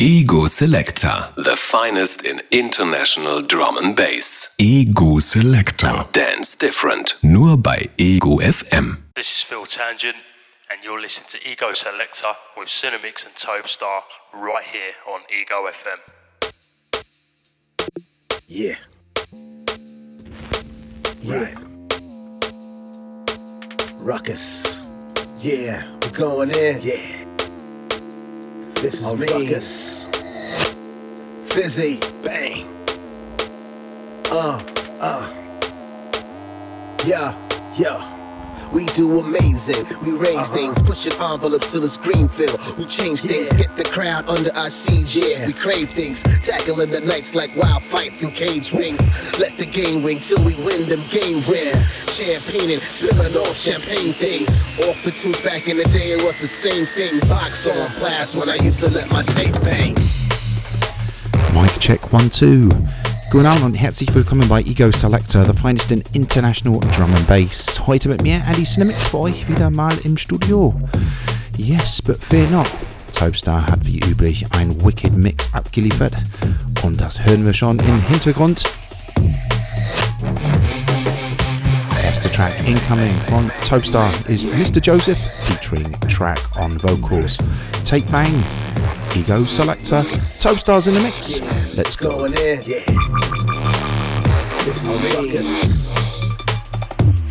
Ego Selector. The finest in international drum and bass. Ego Selector. Dance different. Nur bei Ego FM. This is Phil Tangent, and you're listening to Ego Selector with Cinemix and Topstar right here on Ego FM. Yeah. Yeah. Ruckus. Yeah, we're going in. Yeah. This is me. Ruckus. Fizzy. Bang. Uh, uh. Yeah, yeah. We do amazing. We raise uh-huh. things, pushing envelopes till it's green fill. We change things, yeah. get the crowd under our siege. Yeah, we crave things, tackling the nights like wild fights and cage rings. Let the game ring till we win them game wins. Champagne spilling off champagne things. Off the tunes back in the day, it was the same thing. Box on blast when I used to let my tape bang. Mic check one two. Guten Abend und herzlich willkommen bei Ego Selector, the finest in international drum and bass. Heute mit mir, Andy Cinemix, für euch wieder mal im Studio. Yes, but fear not. Topstar hat wie üblich ein Wicked Mix abgeliefert und das hören wir schon im Hintergrund. Der erste Track incoming von Topstar is Mr. Joseph featuring track on vocals. Tape Bang, Ego Selector, Topstars in the mix. Let's go. in, yeah. This is Vegas.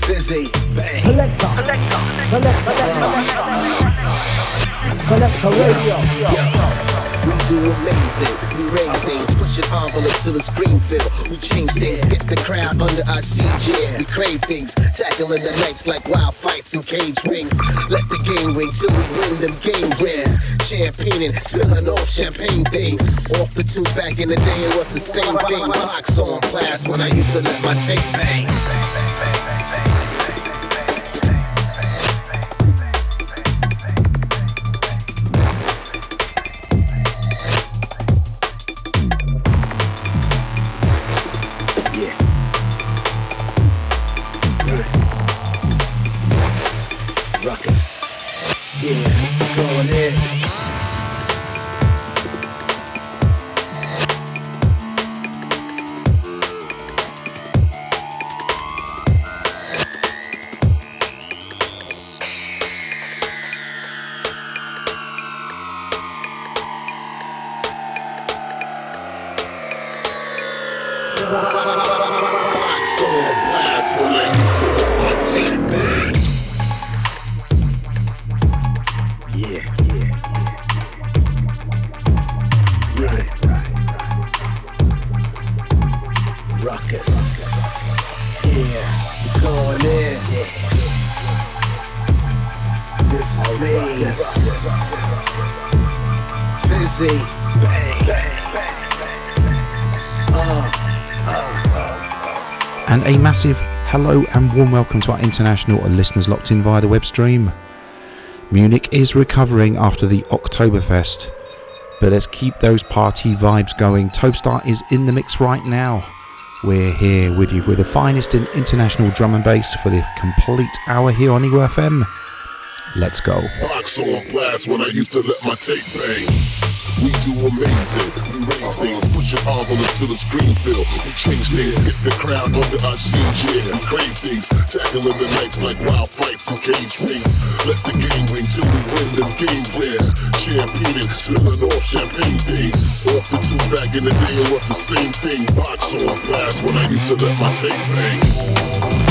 Fizzy, bang. Selector. Selector. Selector. Selector. Selector radio. We do amazing. We raise things, push it envelope till it's green fill. We change things, get the crowd under our siege. Yeah, we crave things, tackling the nights like wild fights and cage rings. Let the game ring till we win them game wins. Champagne and spilling off champagne things. Off the tunes back in the day, it was the same thing. Box on blast when I used to let my tape bang. Warm welcome to our international listeners locked in via the web stream. Munich is recovering after the Oktoberfest, but let's keep those party vibes going. Topstar is in the mix right now. We're here with you with the finest in international drum and bass for the complete hour here on EGO FM. Let's go. On blast when I used to let my tape bang. We do amazing. We raise things, push your envelope till the screen fill. We change things, get the crowd under our siege. Yeah, we crave things, tackling the nights like wild fights and cage rings. Let the game ring till we win them game winners. Champagne and spilling off champagne things. Off the two back in the day, it was the same thing. Box on blast when I used to let my tape bang.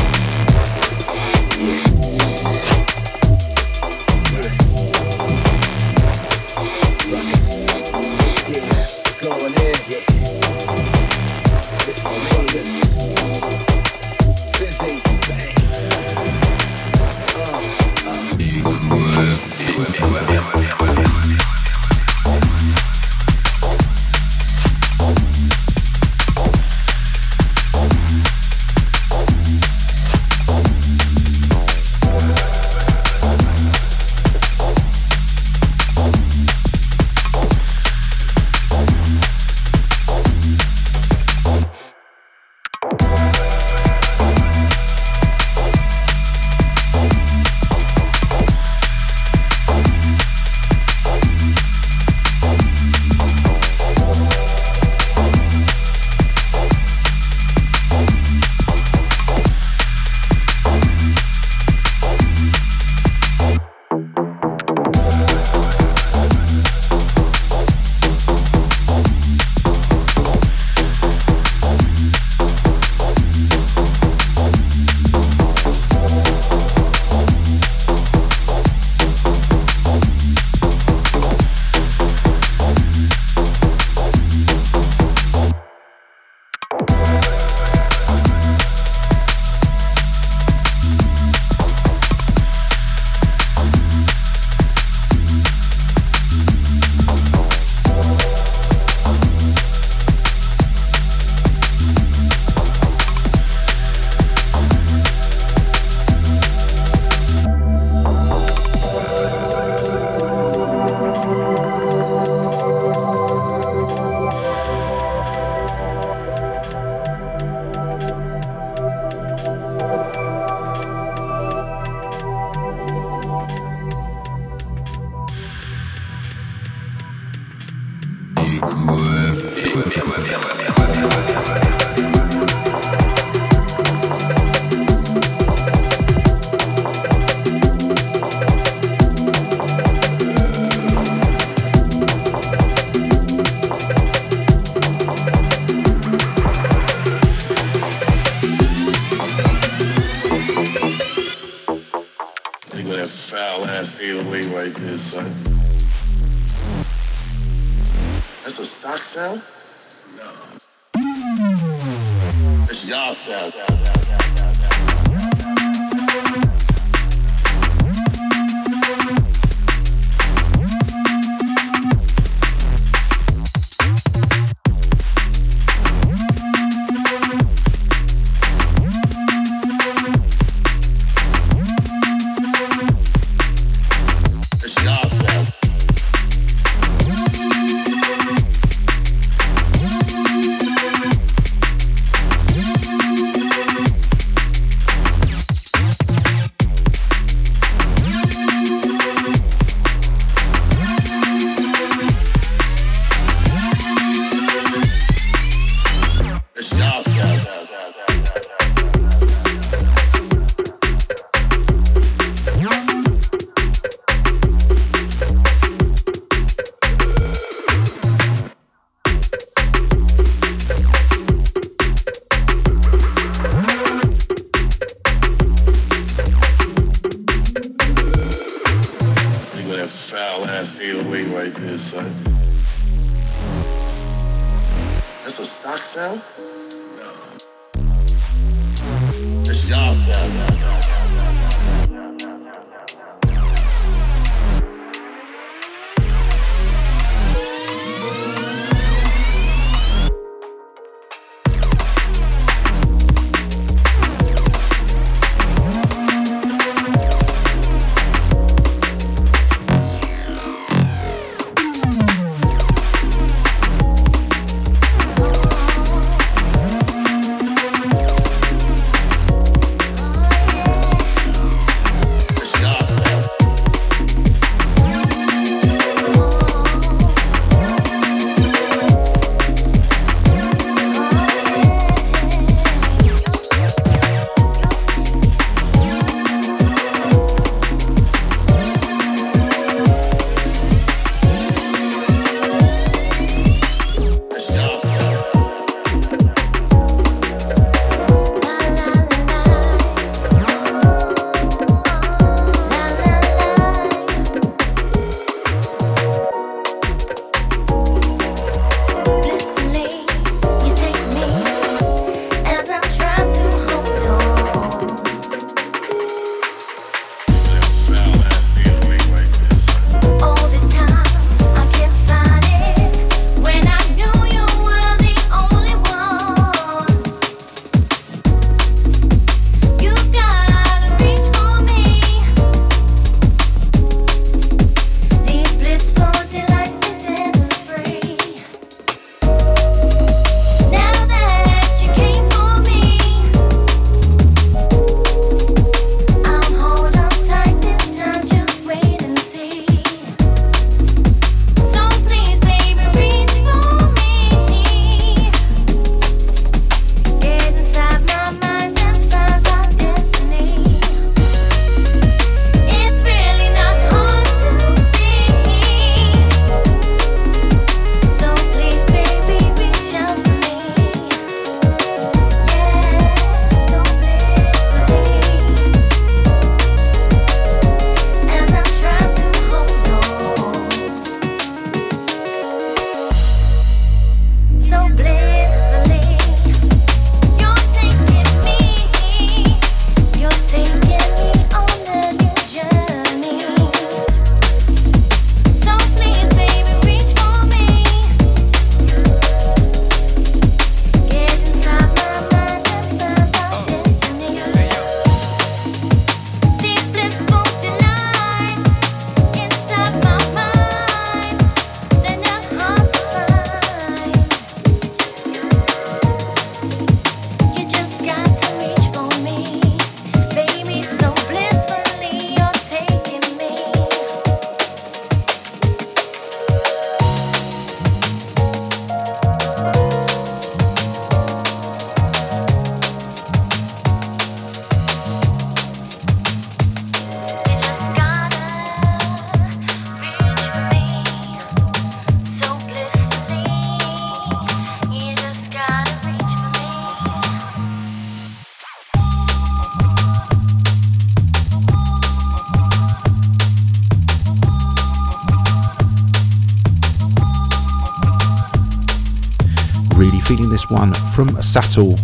One from Satul.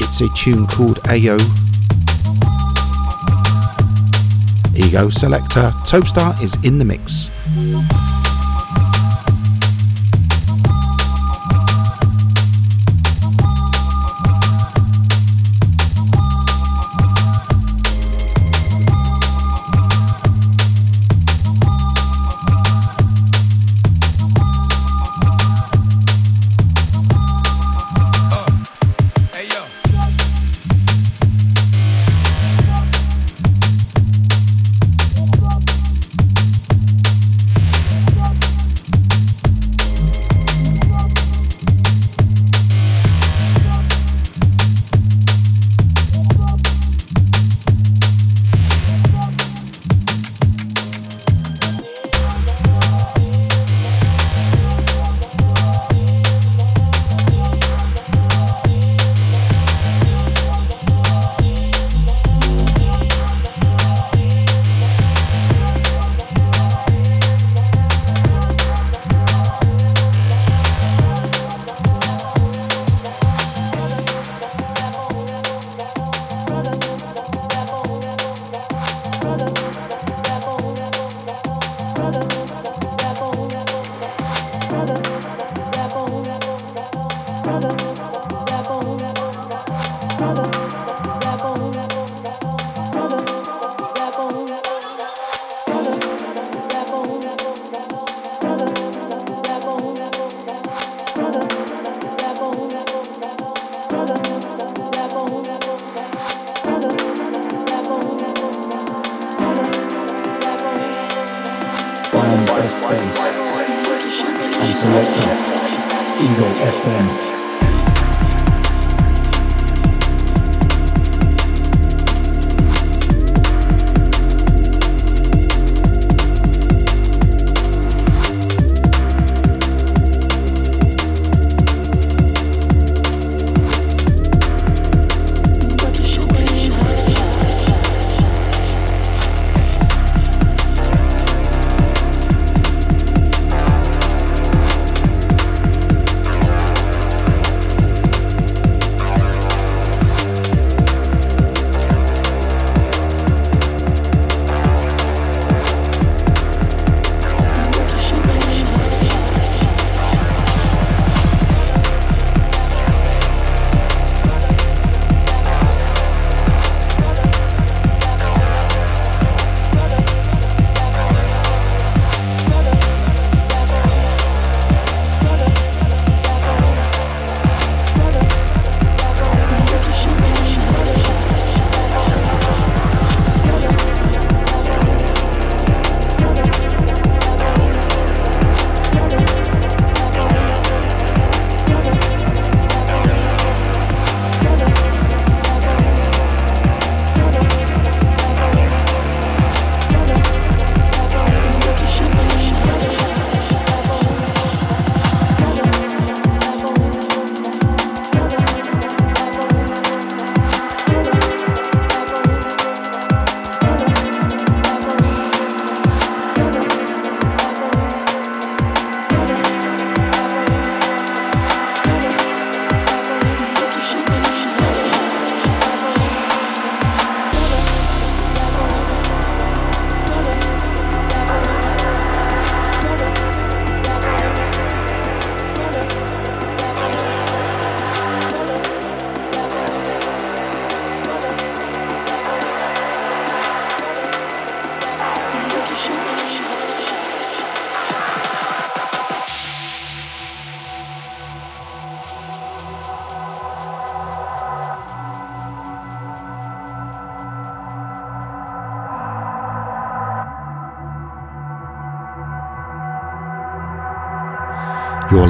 It's a tune called Ayo. Ego Selector. Topstar is in the mix. You're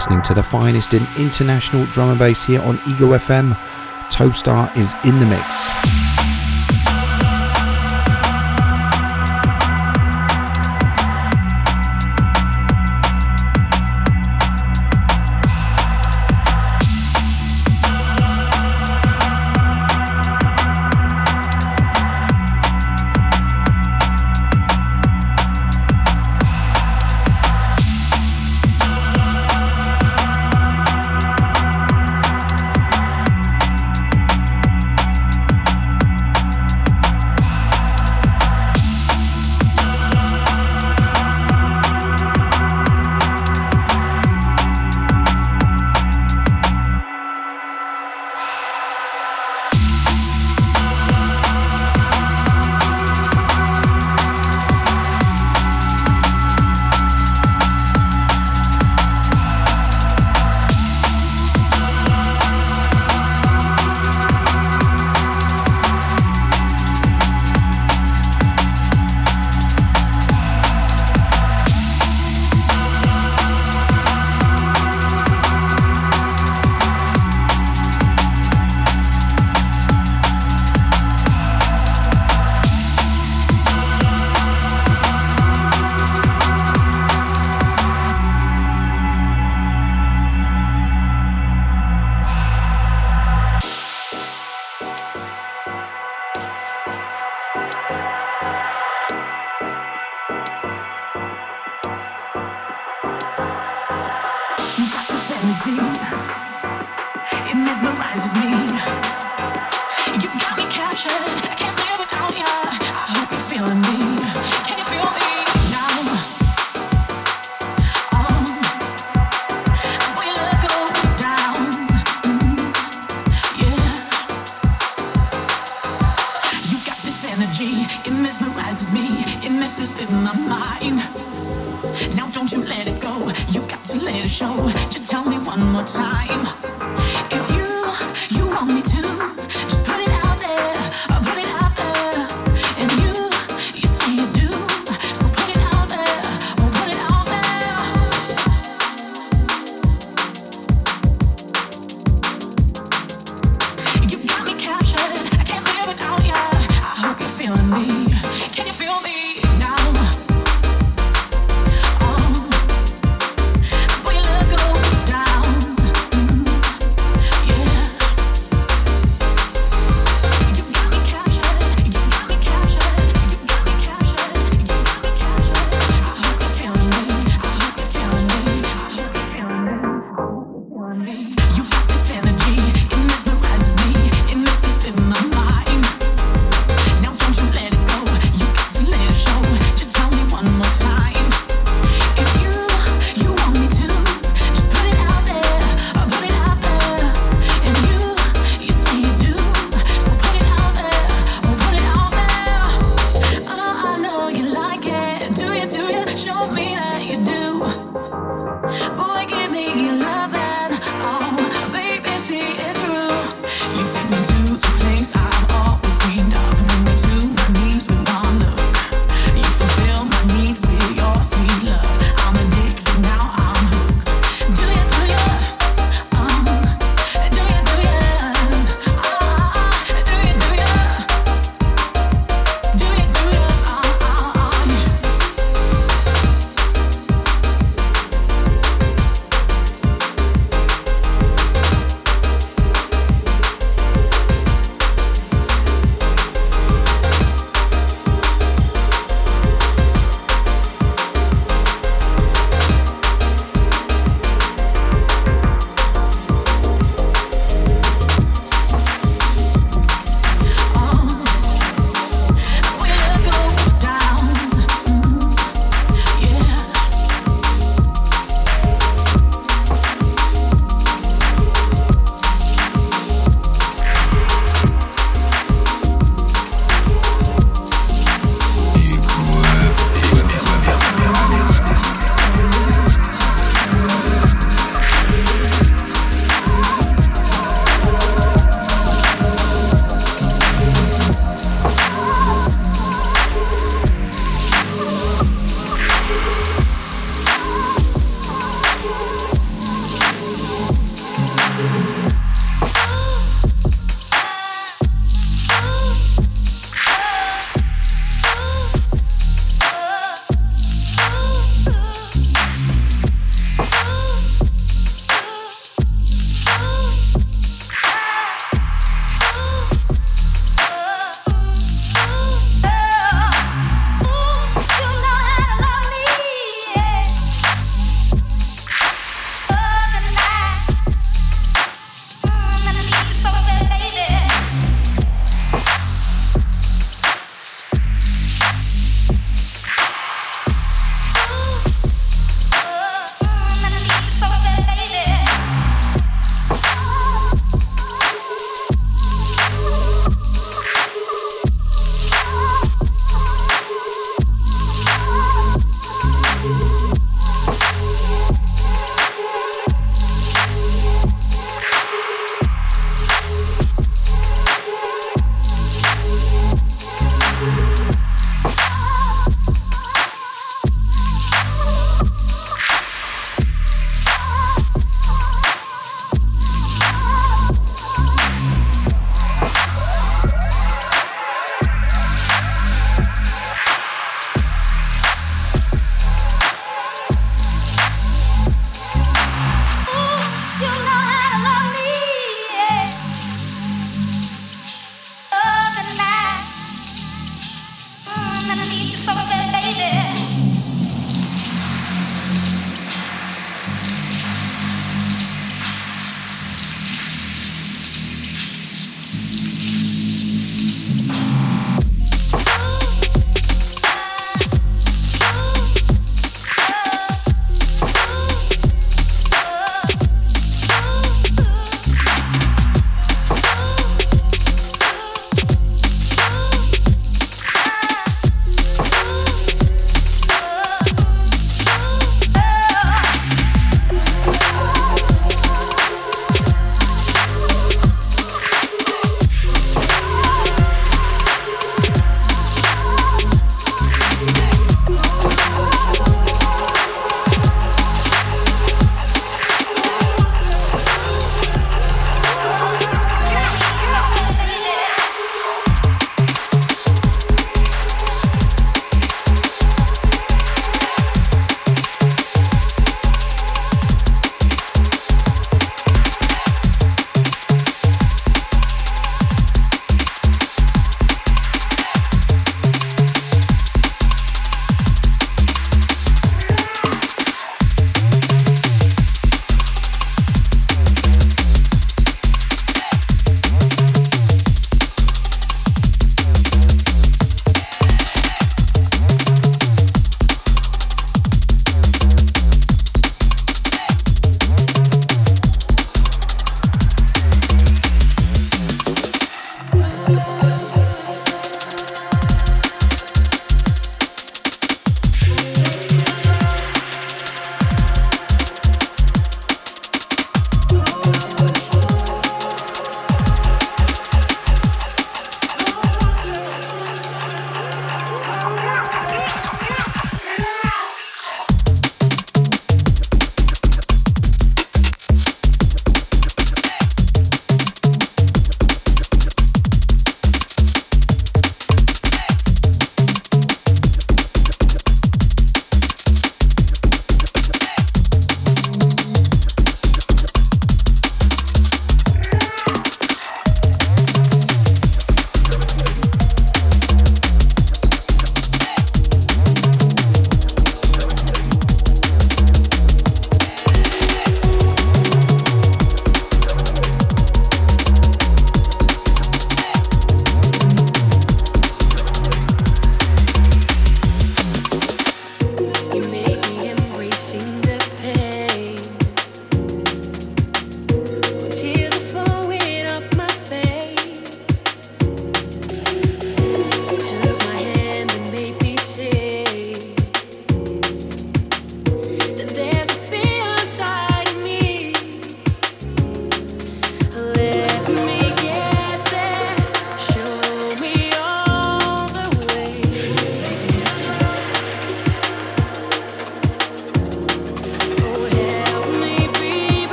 listening to the finest in international drum and bass here on Ego FM. Topstar is in the mix.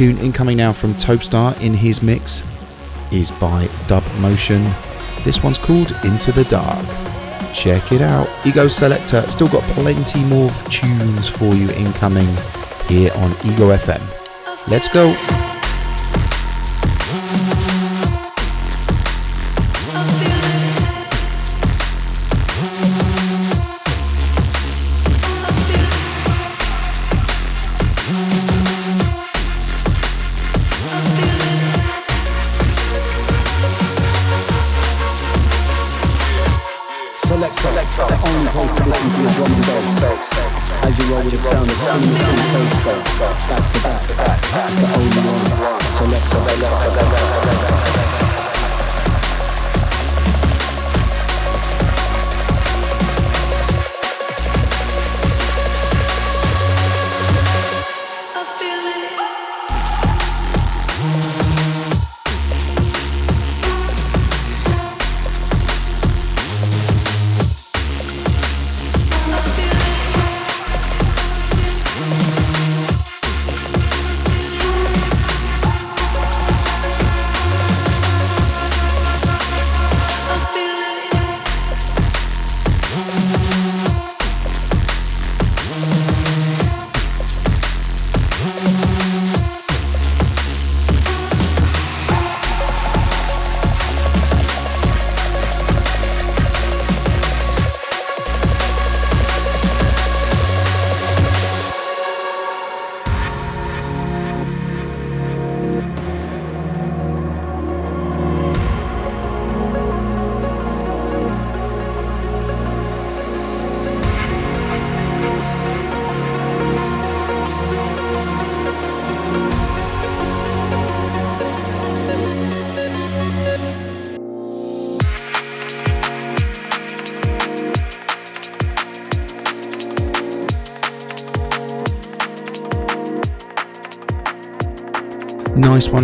Tune incoming now from Topstar in his mix is by Dub Motion. This one's called Into the Dark. Check it out. Ego Selector still got plenty more tunes for you incoming here on Ego FM. Let's go.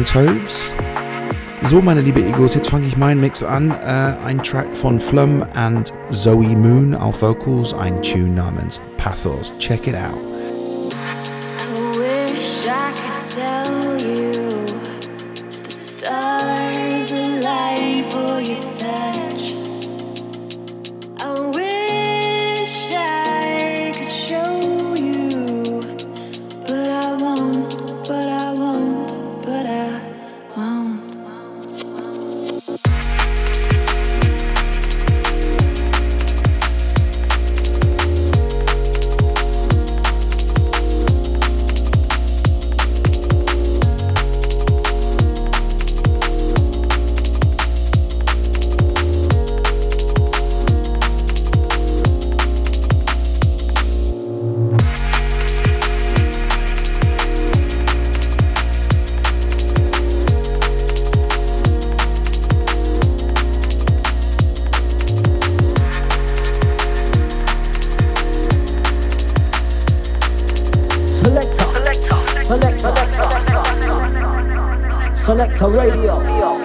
Tobes. So, meine liebe Egos, jetzt fange ich meinen Mix an. Äh, ein Track von Flum und Zoe Moon auf Vocals, ein Tune namens Pathos. Check it out. Selector Radio.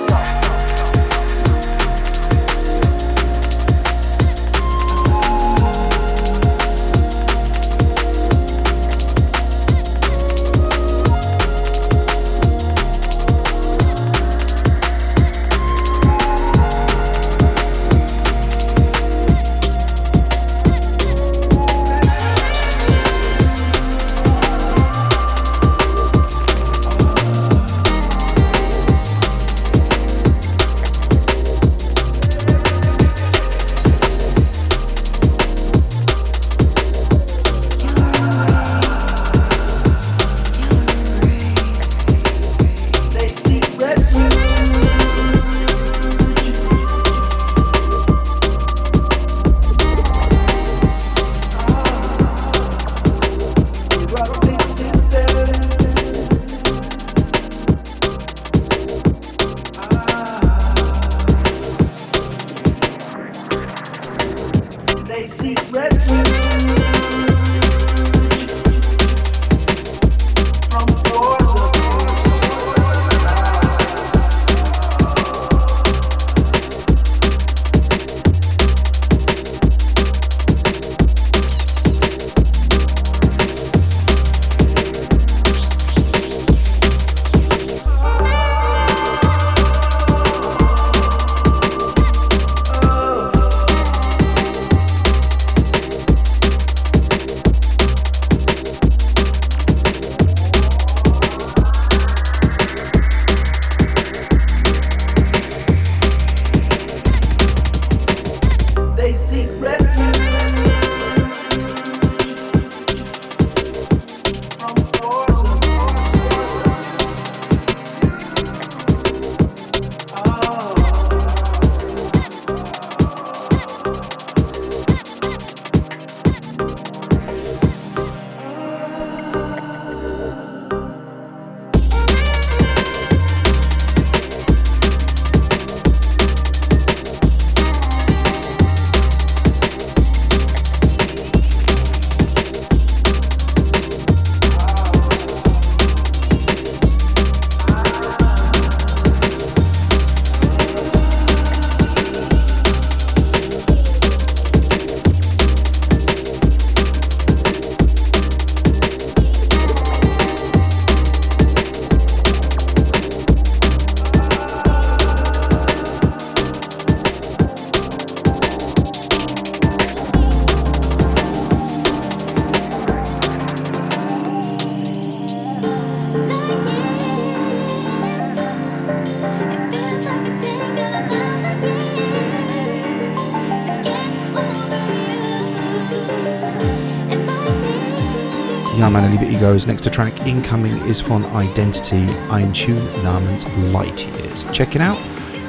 Liebe Egos, nächster Track incoming is von Identity, ein Tune namens Light Years. Check it out.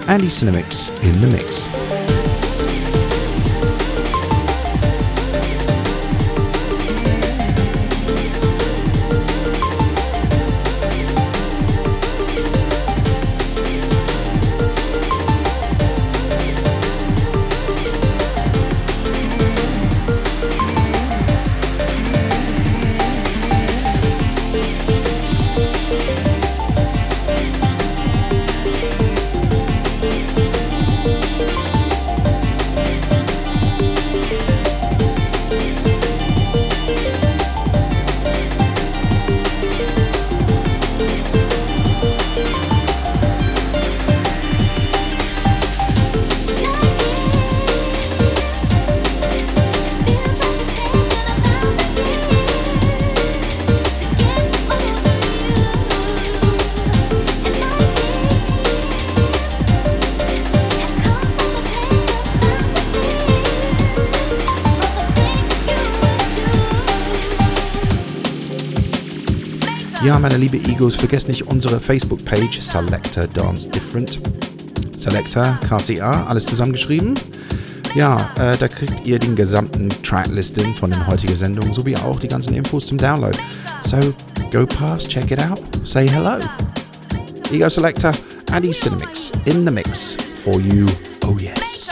Andy Cinemix in the mix. Ja, meine liebe Egos, vergesst nicht unsere Facebook-Page Selector Dance Different. Selector, KTA, alles zusammengeschrieben. Ja, äh, da kriegt ihr den gesamten Tracklisting von den heutigen Sendungen sowie auch die ganzen Infos zum Download. So, go past, check it out, say hello. Ego Selector, Andy Cinemix in the mix for you. Oh yes.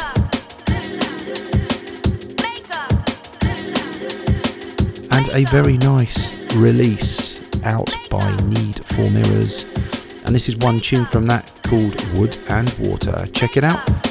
And a very nice release out by Need for Mirrors. And this is one tune from that called Wood and Water. Check it out.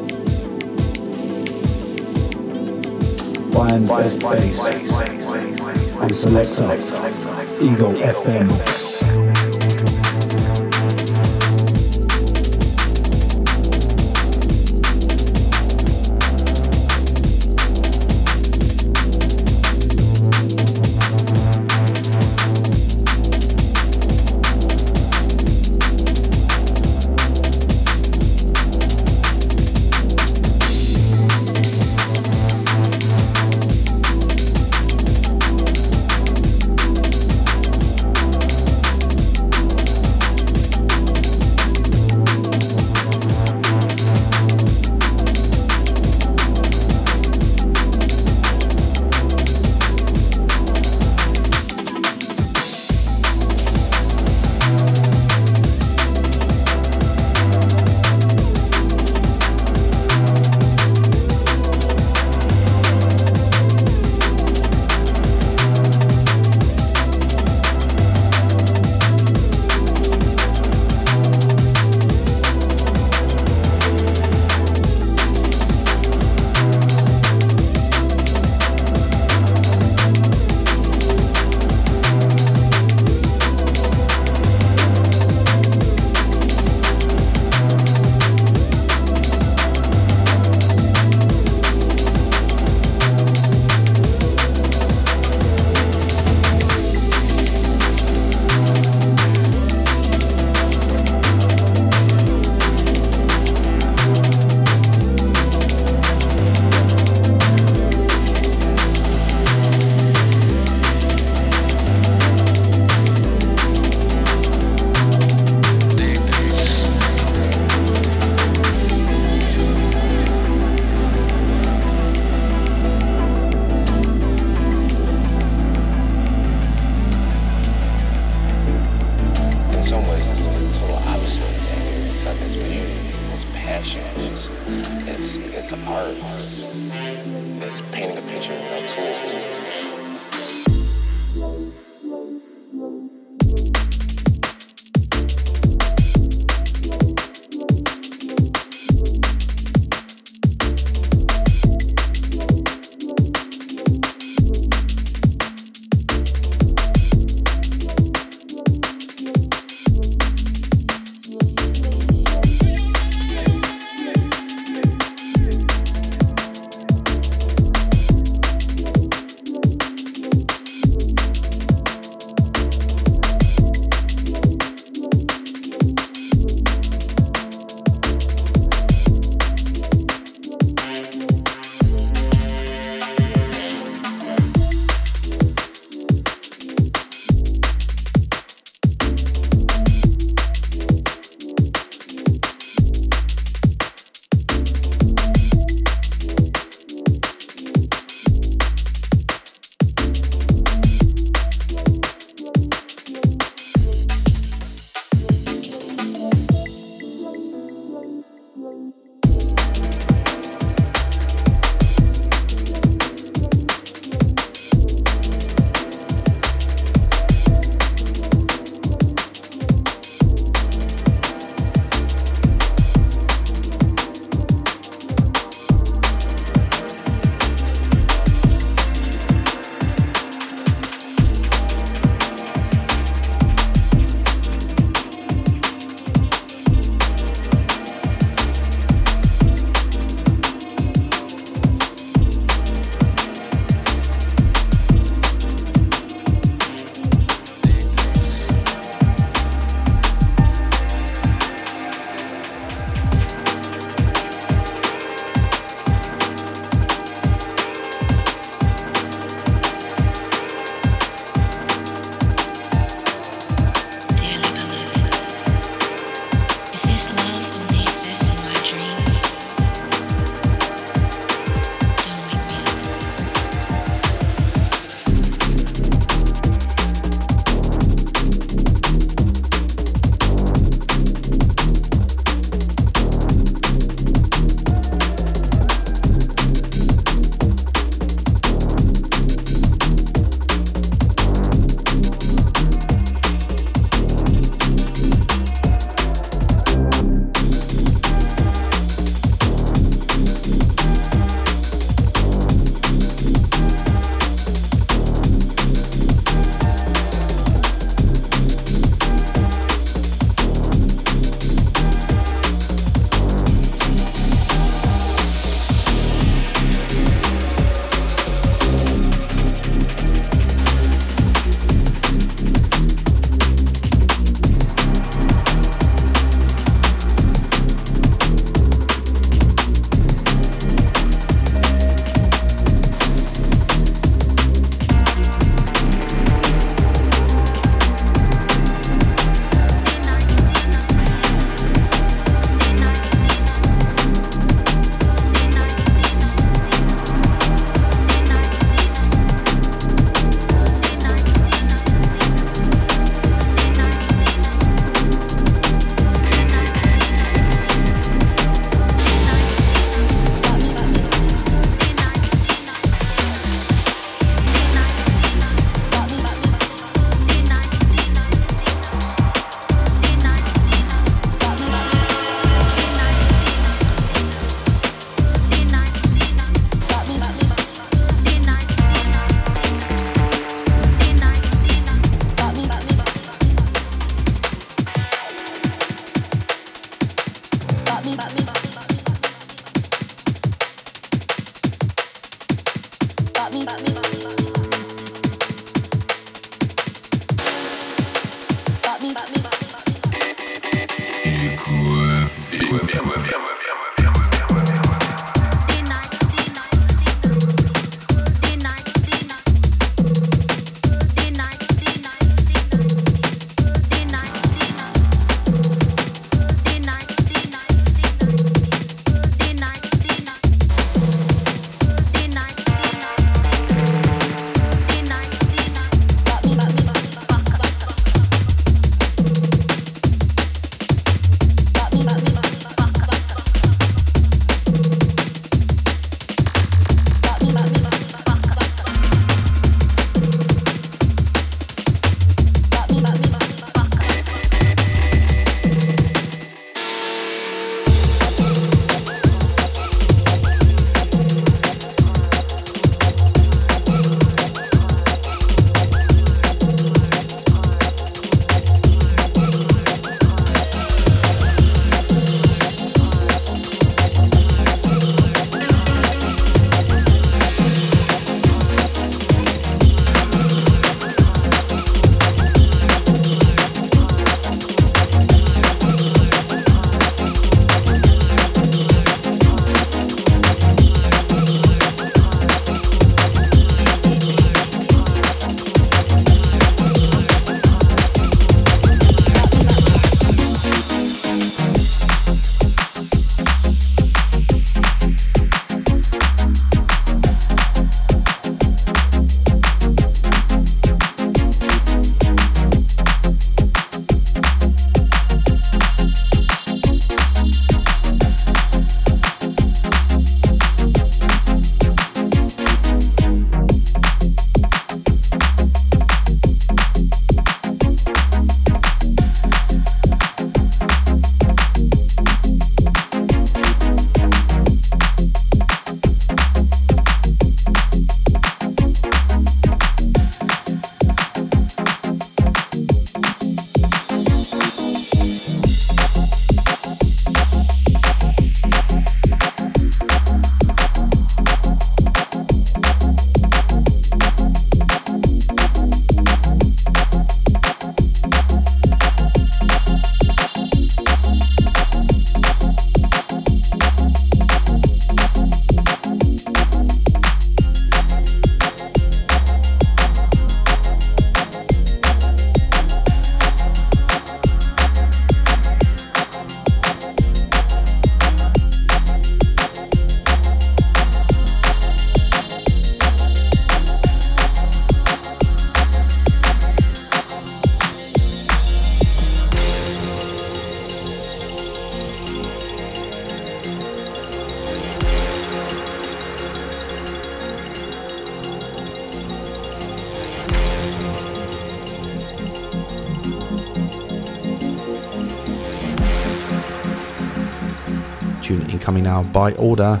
Tune incoming now by order.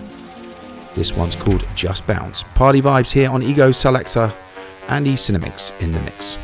This one's called Just Bounce. Party vibes here on Ego Selector. Andy Cinemix in the mix.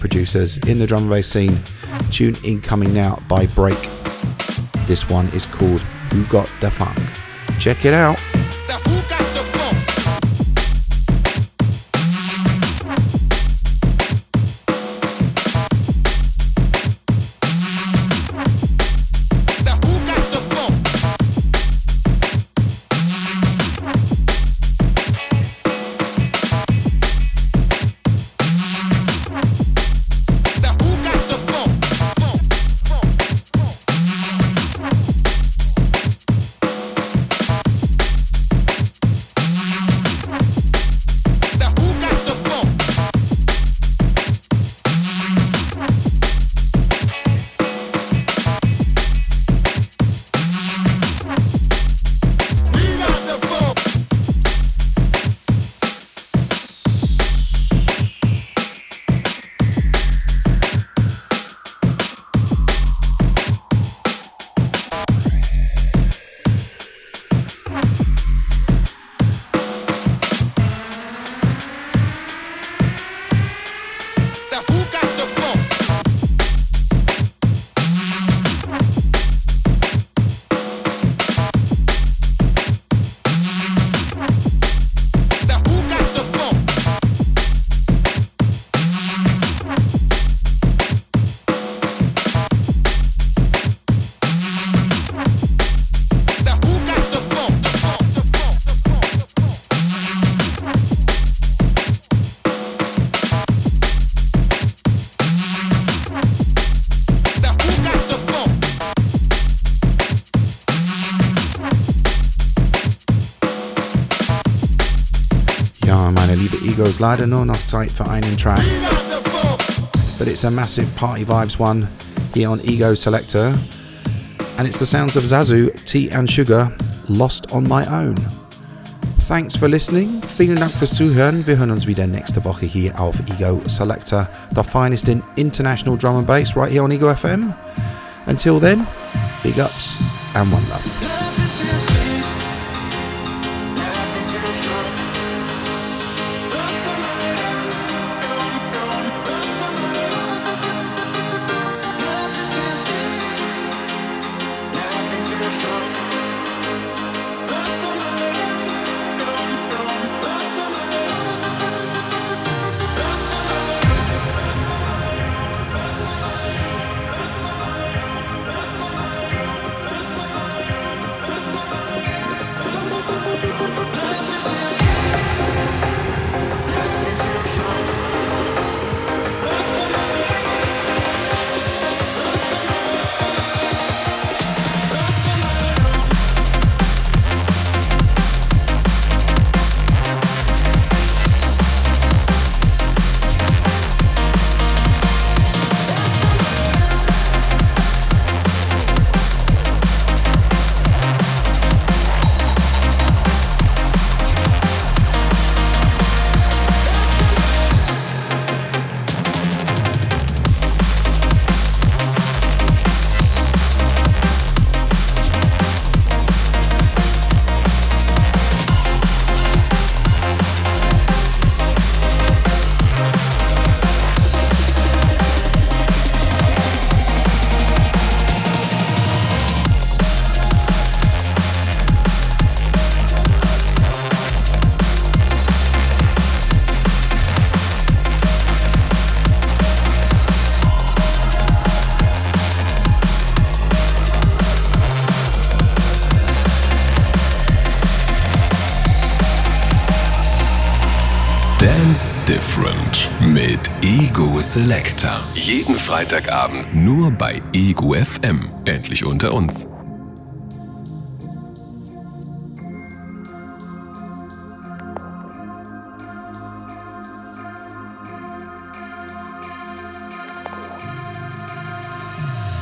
Producers in the drum and bass scene. Tune incoming now by Break. This one is called Who Got the Funk. Check it out. Goes leider nur noch Zeit für einen Track. But it's a massive party vibes one here on Ego Selector. And it's the sounds of Zazu, T and Sugah, Lost on My Own. Thanks for listening. Vielen Dank fürs Zuhören. Wir hören uns wieder nächste Woche hier auf Ego Selector, the finest in international drum and bass, right here on Ego FM. Until then, big ups and one love. Selector. Jeden Freitagabend nur bei Ego FM. Endlich unter uns.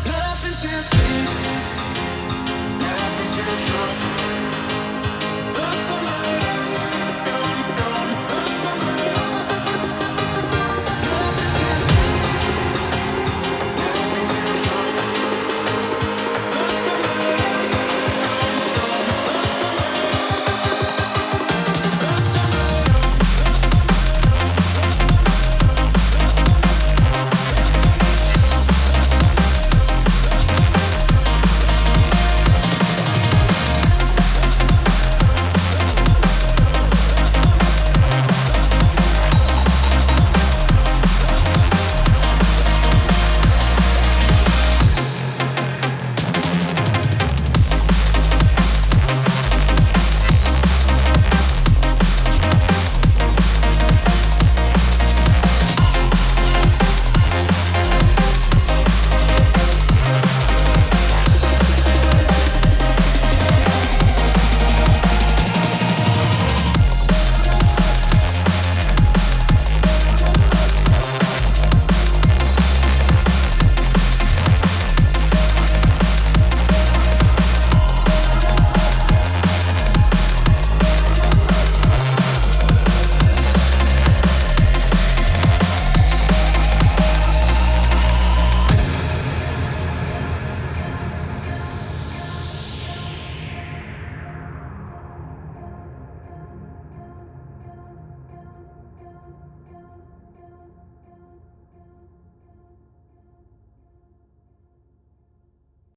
Nothing to see, nothing to